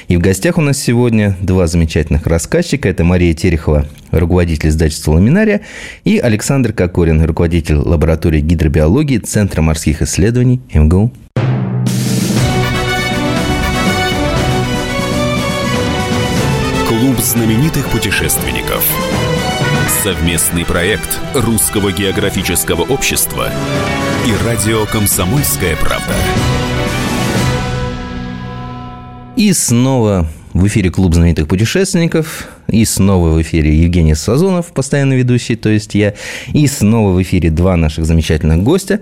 [SPEAKER 1] И в гостях у нас сегодня два замечательных рассказчика. Это Мария Терехова, руководитель издательства «Ламинария», и Александр Кокорин, руководитель лаборатории гидробиологии Центра морских исследований МГУ.
[SPEAKER 4] Клуб знаменитых путешественников. Совместный проект Русского географического общества и радио «Комсомольская правда».
[SPEAKER 1] И снова в эфире Клуб знаменитых путешественников. И снова в эфире Евгений Сазонов, постоянно ведущий, то есть я. И снова в эфире два наших замечательных гостя.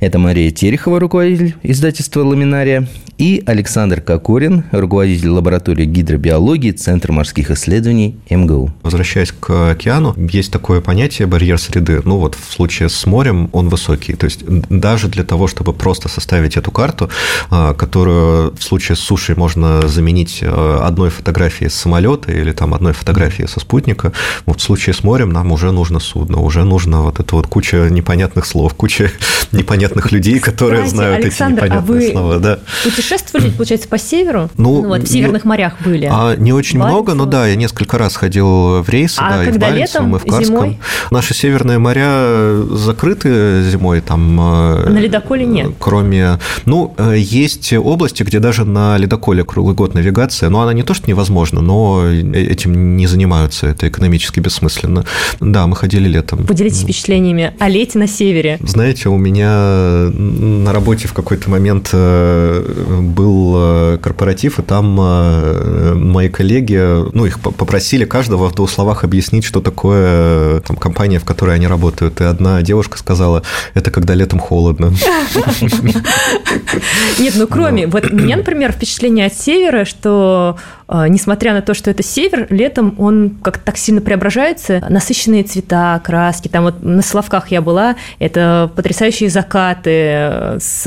[SPEAKER 1] Это Мария Терехова, руководитель издательства «Ламинария», и Александр Кокорин, руководитель лаборатории гидробиологии Центра морских исследований МГУ.
[SPEAKER 3] Возвращаясь к океану, есть такое понятие барьер среды. Ну вот в случае с морем он высокий. То есть даже для того, чтобы просто составить эту карту, а, которую в случае с сушей можно заменить а, одной фотографией с самолета или там одной фотографией со спутника, вот в случае с морем нам уже нужно судно, уже нужно вот это вот куча непонятных слов, куча непонятных людей, которые
[SPEAKER 2] Кстати,
[SPEAKER 3] знают
[SPEAKER 2] Александр,
[SPEAKER 3] эти непонятные
[SPEAKER 2] а
[SPEAKER 3] слова. Да.
[SPEAKER 2] Путешествовали, получается, по северу?
[SPEAKER 3] Ну,
[SPEAKER 2] вот в северных морях были.
[SPEAKER 3] А, не очень
[SPEAKER 2] Баренцево?
[SPEAKER 3] много, но да, я несколько раз ходил в рейсы,
[SPEAKER 2] А
[SPEAKER 3] да, и в
[SPEAKER 2] когда
[SPEAKER 3] Баренцево,
[SPEAKER 2] летом,
[SPEAKER 3] и в Карском.
[SPEAKER 2] зимой?
[SPEAKER 3] Наши северные моря закрыты зимой, там... э,
[SPEAKER 2] На ледоколе нет?
[SPEAKER 3] Кроме... Ну, э, есть области, где даже на ледоколе круглый год навигация, но она не то, что невозможна, но этим не занимаются, это экономически бессмысленно. Да, мы ходили летом.
[SPEAKER 2] Поделитесь впечатлениями о лете на севере.
[SPEAKER 3] Знаете, у меня на работе в какой-то момент э, был э, корпоратив, и там э, мои коллеги, ну, их по- попросили каждого в двух словах объяснить, что такое там, компания, в которой они работают. И одна девушка сказала, это когда летом холодно.
[SPEAKER 2] Нет, ну кроме, вот у меня, например, впечатление от севера, что несмотря на то, что это север, летом он как-то так сильно преображается, насыщенные цвета, краски, там вот на Соловках я была, это потрясающие закаты э, с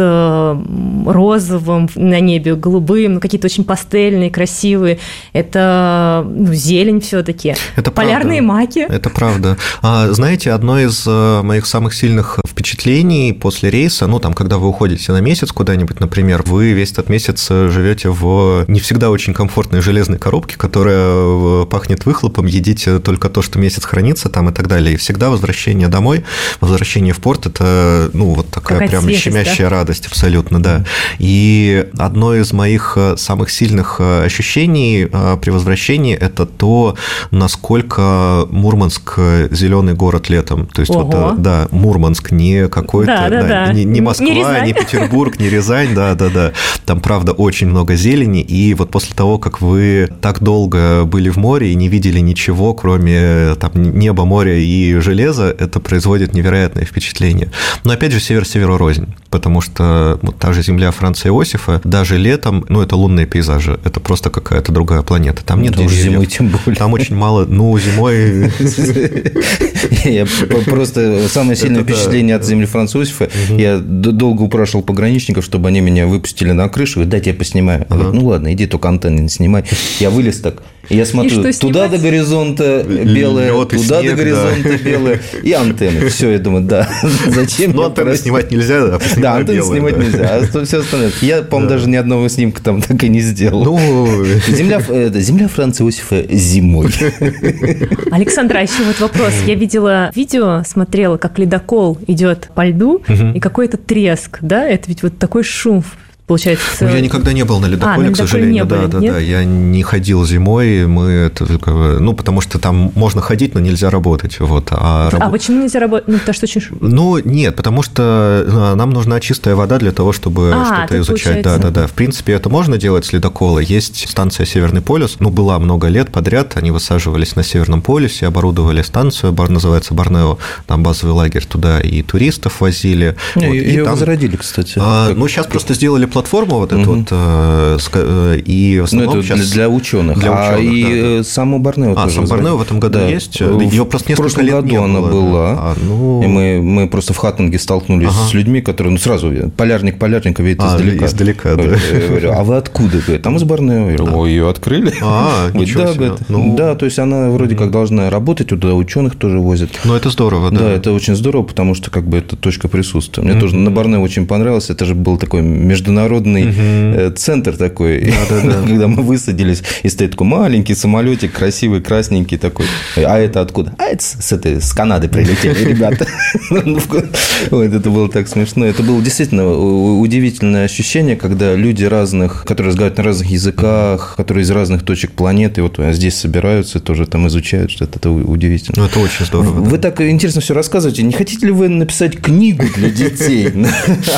[SPEAKER 2] розовым на небе, голубым, ну, какие-то очень пастельные, красивые, это ну, зелень все-таки,
[SPEAKER 3] Это
[SPEAKER 2] полярные
[SPEAKER 3] правда.
[SPEAKER 2] маки.
[SPEAKER 3] Это правда. А, знаете, одно из э, моих самых сильных впечатлений после рейса, ну, там, когда вы уходите на месяц куда-нибудь, например, вы весь этот месяц э, живете в не всегда очень комфортной железной коробке, которая э, пахнет выхлопом, едите только то, что месяц хранится там и так далее. И всегда возвращение домой, возвращение в порт – это, ну, вот такая
[SPEAKER 2] Какая-то
[SPEAKER 3] прям
[SPEAKER 2] свежесть,
[SPEAKER 3] щемящая радость, абсолютно, да. И одно из моих э, самых сильных э, ощущений при возвращении – это то, насколько Мурманск – зеленый город летом. То есть, вот,
[SPEAKER 2] Ого.
[SPEAKER 3] да, Мурманск не какой-то,
[SPEAKER 2] Да, да, да.
[SPEAKER 3] не, не
[SPEAKER 2] Не
[SPEAKER 3] Москва,
[SPEAKER 2] Рязань.
[SPEAKER 3] не Петербург, не Рязань, да-да-да. Там, правда, очень много зелени, и вот после того, как вы так долго были в море и не видели ничего, кроме там неба, моря и железа, это производит невероятное впечатление. Но, опять же, север-северу рознь, потому что вот та же земля Франца Иосифа, даже летом, ну, это лунные пейзажи, это просто какая-то другая планета. Там нет
[SPEAKER 1] уж
[SPEAKER 3] деревьев.
[SPEAKER 1] зимой тем более.
[SPEAKER 3] Там очень мало, ну, зимой...
[SPEAKER 1] Я просто самое сильное впечатление от земли Франца Иосифа. Я долго упрашивал пограничников, чтобы они меня выпустили на крышу. Говорят, дайте я поснимаю. Ну ладно, иди только антенны не снимай. Я вылез так. И я смотрю,
[SPEAKER 2] что
[SPEAKER 1] туда
[SPEAKER 2] снимать?
[SPEAKER 1] до горизонта белое,
[SPEAKER 3] и
[SPEAKER 1] туда
[SPEAKER 3] снег,
[SPEAKER 1] до
[SPEAKER 3] да.
[SPEAKER 1] горизонта белое. И антенны. Все, я думаю, да. Зачем
[SPEAKER 3] Ну,
[SPEAKER 1] мне
[SPEAKER 3] антенны
[SPEAKER 1] просить?
[SPEAKER 3] снимать нельзя, а
[SPEAKER 1] Да, антенны
[SPEAKER 3] белые,
[SPEAKER 1] снимать
[SPEAKER 3] да.
[SPEAKER 1] нельзя, а все остальное. Я, по-моему, даже ни одного снимка там так и не сделал.
[SPEAKER 3] Ну,
[SPEAKER 1] Земля, это, земля Франца Иосифа зимой.
[SPEAKER 2] Александра, а еще вот вопрос. Я видела видео, смотрела, как ледокол идет по льду, и какой-то треск, да? Это ведь вот такой шум получается.
[SPEAKER 3] Ну, я никогда не был на ледоколе,
[SPEAKER 2] А, на
[SPEAKER 3] к сожалению.
[SPEAKER 2] не
[SPEAKER 3] да,
[SPEAKER 2] были,
[SPEAKER 3] да,
[SPEAKER 2] нет?
[SPEAKER 3] да. Я не ходил зимой. Мы это, ну, потому что там можно ходить, но нельзя работать. Вот. А,
[SPEAKER 2] А
[SPEAKER 3] рабо-
[SPEAKER 2] почему нельзя работать? Ну, потому что очень.
[SPEAKER 3] Ну, нет, потому что а, нам нужна чистая вода для того, чтобы
[SPEAKER 2] А,
[SPEAKER 3] что-то изучать.
[SPEAKER 2] получается.
[SPEAKER 3] Да, да, да. В принципе, это можно делать с ледокола. Есть станция Северный полюс. Ну, была много лет подряд. Они высаживались на Северном полюсе, оборудовали станцию, бар называется Барнео. Там базовый лагерь туда и туристов возили. Вот, и
[SPEAKER 1] Ее
[SPEAKER 3] там-
[SPEAKER 1] возродили, кстати.
[SPEAKER 3] а, ну, сейчас просто сделали платформу вот эту вот, и в
[SPEAKER 1] основном ну, это сейчас... для ученых. Для ученых, а и да. саму Борнео
[SPEAKER 3] а, тоже. А, Борнео в этом году да. есть? Ее просто несколько
[SPEAKER 1] в прошлом
[SPEAKER 3] лет
[SPEAKER 1] году
[SPEAKER 3] не
[SPEAKER 1] она
[SPEAKER 3] было.
[SPEAKER 1] была. А, ну... И мы, мы просто в Хаттинге столкнулись ага. с людьми, которые, ну, сразу, полярник полярника видит а, издалека.
[SPEAKER 3] издалека, да.
[SPEAKER 1] Говорю, а вы откуда? Говорит, там из Борнео. Я говорю, ее открыли?
[SPEAKER 3] А, ничего
[SPEAKER 1] да,
[SPEAKER 3] себе.
[SPEAKER 1] Говорит, ну... Да, то есть она вроде как должна работать, туда ученых тоже возят.
[SPEAKER 3] Ну, это здорово, да.
[SPEAKER 1] Да, это очень здорово, потому что как бы это точка присутствия. Мне тоже на Борнео очень понравилось. Это же был такой международный э, центр такой. Когда мы высадились, и стоит такой маленький самолетик, красивый, красненький такой. А это откуда? А это с, этой, с Канады прилетели ребята. Вот это было так смешно. Это было действительно удивительное ощущение, когда люди разных, которые разговаривают на разных языках, которые из разных точек планеты, вот здесь собираются, тоже там изучают что-то. Это удивительно.
[SPEAKER 3] Ну, это очень здорово.
[SPEAKER 1] Вы так интересно все рассказываете. Не хотите ли вы написать книгу для детей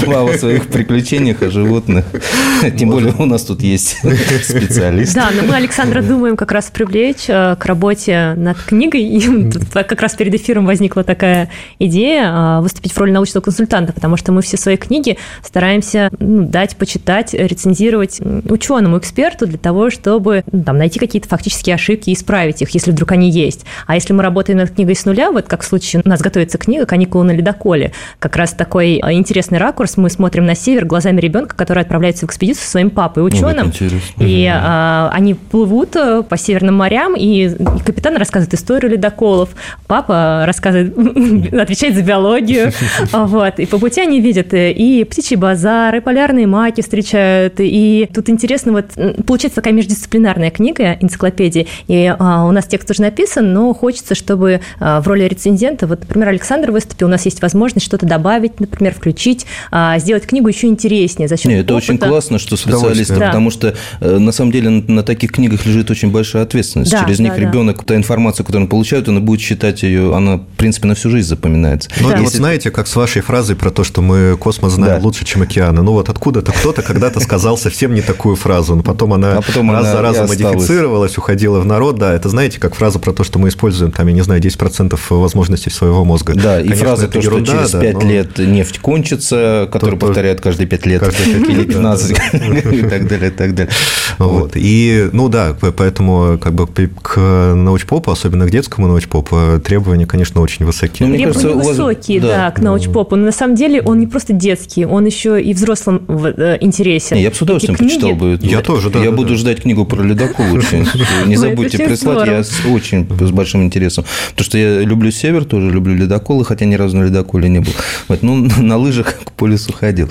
[SPEAKER 1] о своих приключениях, о животных? Тем более у нас тут есть специалист.
[SPEAKER 2] Да, но мы Александра думаем как раз привлечь э, к работе над книгой. И как раз перед эфиром возникла такая идея э, выступить в роли научного консультанта, потому что мы все свои книги стараемся ну, дать почитать, рецензировать ученому, эксперту для того, чтобы ну, там, найти какие-то фактические ошибки и исправить их, если вдруг они есть. А если мы работаем над книгой с нуля, вот как в случае у нас готовится книга «Каникулы на ледоколе», как раз такой э, интересный ракурс, мы смотрим на север глазами ребенка, который отправляется в экспедицию со своим папой, ученым, и а, они плывут по северным морям, и капитан рассказывает историю ледоколов, папа рассказывает, отвечает за биологию, вот, и по пути они видят и птичий базар, и полярные маки встречают, и тут интересно, вот, получается такая междисциплинарная книга, энциклопедия, и а, у нас текст уже написан, но хочется, чтобы а, в роли рецензента, вот, например, Александр выступил, у нас есть возможность что-то добавить, например, включить, а, сделать книгу еще интереснее за счет
[SPEAKER 1] Это очень классно, что специалисты, да. потому что э, на самом деле на таких книгах лежит очень большая ответственность. Да, Через да, них да. ребенок, та информация, которую он получает, он будет считать ее, она, в принципе, на всю жизнь запоминается.
[SPEAKER 3] Ну, да. вот знаете, как с вашей фразой про то, что мы космос знаем да. лучше, чем океаны. Ну, вот откуда-то кто-то когда-то сказал совсем не такую фразу, но потом она а потом раз она за разом модифицировалась, уходила в народ. Да, это знаете, как фраза про то, что мы используем, там, я не знаю, 10% возможностей своего мозга.
[SPEAKER 1] Да, и фраза то, ерунда, что через да, 5 но... лет нефть кончится, которую то, повторяют каждые 5 лет. Каждые 5 или 15 и так далее, и так далее.
[SPEAKER 3] Вот. И, ну да, поэтому как бы к научпопу, особенно к детскому научпопу, требования, конечно, очень высокие.
[SPEAKER 2] Ну, требования кажется, высокие, вас... да, да, к научпопу. Но на самом деле он не просто детский, он еще и взрослым э, интересен.
[SPEAKER 1] Я бы с удовольствием
[SPEAKER 2] Эти
[SPEAKER 1] почитал бы.
[SPEAKER 3] Я тоже, да.
[SPEAKER 1] Я буду ждать книгу про ледокол Не забудьте прислать, я очень с большим интересом. Потому что я люблю север, тоже люблю ледоколы, хотя ни разу на ледоколе не был. Ну, на лыжах к полюсу ходил.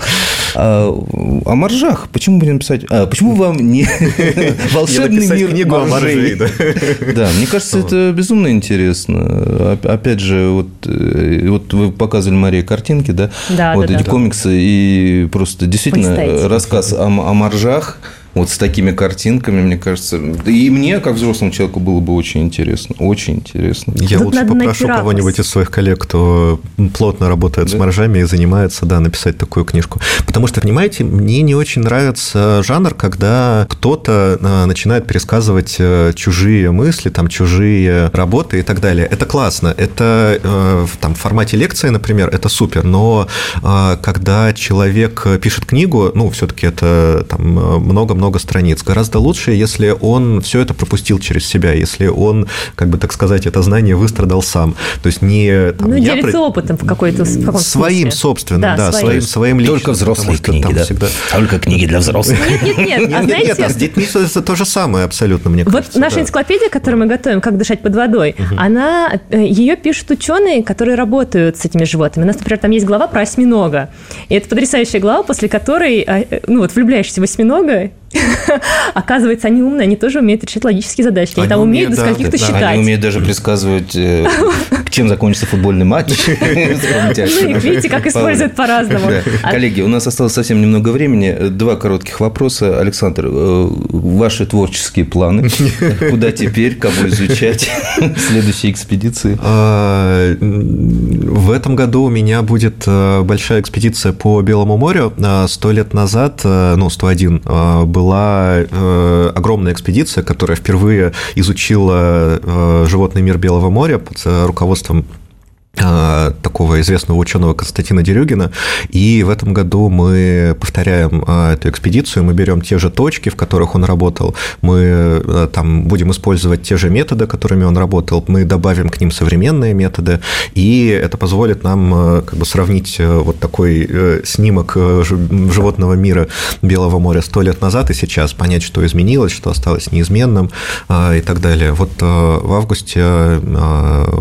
[SPEAKER 1] А, о моржах. Почему будем писать? А, почему вам не волшебный мир книгу моржей? да. мне кажется, это безумно интересно. Опять же, вот, э, вот вы показывали, Мария, картинки, да?
[SPEAKER 2] Да,
[SPEAKER 1] Вот эти комиксы, и просто действительно рассказ о, о моржах, вот с такими картинками, мне кажется. И мне, как взрослому человеку, было бы очень интересно. Очень интересно.
[SPEAKER 3] Я Тут лучше попрошу кого-нибудь из своих коллег, кто плотно работает да? с моржами и занимается, да, написать такую книжку. Потому что, понимаете, мне не очень нравится жанр, когда кто-то а, начинает пересказывать э, чужие мысли, там, чужие работы и так далее. Это классно. Это э, там, в формате лекции, например, это супер. Но а, когда человек пишет книгу, ну, все-таки это там много-много много страниц. Гораздо лучше, если он все это пропустил через себя, если он, как бы так сказать, это знание выстрадал сам. То есть не...
[SPEAKER 2] Там, ну, делится про... опытом в какой-то в
[SPEAKER 3] Своим смысле. собственным, да, да своим, своим личным.
[SPEAKER 1] Только взрослые книги, да? Всегда...
[SPEAKER 2] Только книги для взрослых.
[SPEAKER 3] Нет, нет, нет. А знаете... Нет, а с детьми это то же самое абсолютно, мне кажется.
[SPEAKER 2] Вот наша энциклопедия, которую мы готовим, «Как дышать под водой», она, э, ее пишут ученые, которые работают с этими животными. У нас, например, там есть глава про осьминога. И это потрясающая глава, после которой, э, э, ну вот, влюбляешься в осьминога, Оказывается, они умные, они тоже умеют решать логические задачки. Они, они там умеют до скольких-то да, считать.
[SPEAKER 1] Они умеют даже предсказывать, э, чем закончится футбольный матч.
[SPEAKER 2] Ну, видите, как используют по-разному.
[SPEAKER 1] А Коллеги, у нас осталось совсем немного времени. Два коротких вопроса. Александр, э, ваши творческие планы? Куда теперь? Кого изучать? Следующие экспедиции? А,
[SPEAKER 3] в этом году у меня будет э, большая экспедиция по Белому морю. Сто лет назад, ну, 101 была э, огромная экспедиция, которая впервые изучила э, животный мир Белого моря под руководством а, такого известного ученого Константина Дерюгина. И в этом году мы повторяем а, эту экспедицию, мы берем те же точки, в которых он работал, мы а, там будем использовать те же методы, которыми он работал, мы добавим к ним современные методы, и это позволит нам как бы сравнить вот такой э, снимок э, животного мира Белого моря сто лет назад и сейчас, понять, что изменилось, что осталось неизменным и так далее. Вот э, в августе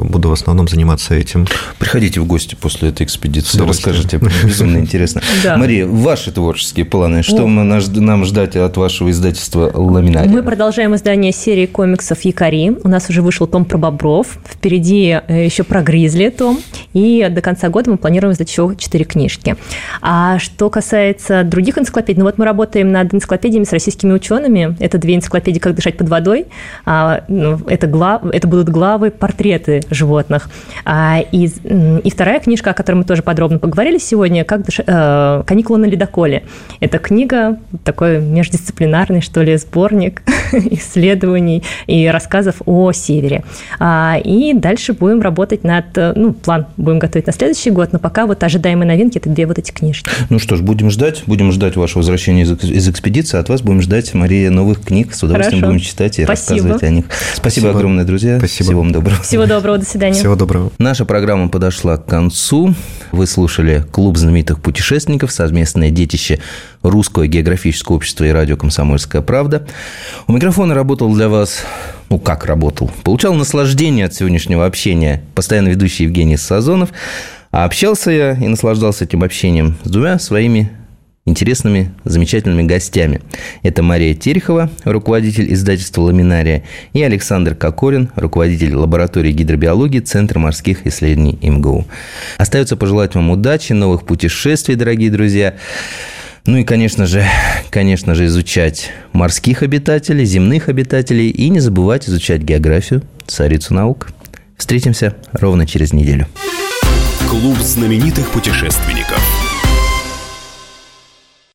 [SPEAKER 3] буду в основном заниматься этим.
[SPEAKER 1] Приходите в гости после этой экспедиции, расскажите, безумно интересно. Мария, ваши творческие планы, что нам ждать от вашего издательства «Ламинария»?
[SPEAKER 2] Мы продолжаем издание серии комиксов «Якори». У нас уже вышел том про бобров, впереди э, еще про гризли том, и до конца года мы планируем издать еще четыре книжки. А что касается других энциклопедий, ну вот мы работаем над энциклопедиями с российскими учеными. Это две энциклопедии «Как дышать под водой». А, ну, это, глав, это будут главы портреты животных. И, и вторая книжка, о которой мы тоже подробно поговорили сегодня, как душа, э, «Каникулы на ледоколе». Это книга, такой междисциплинарный, что ли, сборник исследований и рассказов о Севере. А, и дальше будем работать над, ну, план будем готовить на следующий год, но пока вот ожидаемые новинки – это две вот эти книжки.
[SPEAKER 1] Ну что ж, будем ждать, будем ждать вашего возвращения из, из экспедиции, от вас будем ждать, Мария, новых книг, с удовольствием Хорошо. будем читать и Спасибо. рассказывать о них. Спасибо, Спасибо огромное, друзья.
[SPEAKER 3] Спасибо.
[SPEAKER 1] Всего вам доброго.
[SPEAKER 2] Всего доброго, до свидания.
[SPEAKER 3] Всего доброго.
[SPEAKER 1] Наша программа подошла к концу. Вы слушали «Клуб знаменитых путешественников», совместное детище Русского географического общества и радио «Комсомольская правда». У микрофона работал для вас ну, как работал, получал наслаждение от сегодняшнего общения постоянно ведущий Евгений Сазонов, а общался я и наслаждался этим общением с двумя своими интересными, замечательными гостями. Это Мария Терехова, руководитель издательства «Ламинария», и Александр Кокорин, руководитель лаборатории гидробиологии Центра морских исследований МГУ. Остается пожелать вам удачи, новых путешествий, дорогие друзья. Ну и, конечно же, конечно же, изучать морских обитателей, земных обитателей и не забывать изучать географию, царицу наук. Встретимся ровно через неделю.
[SPEAKER 4] Клуб знаменитых путешественников.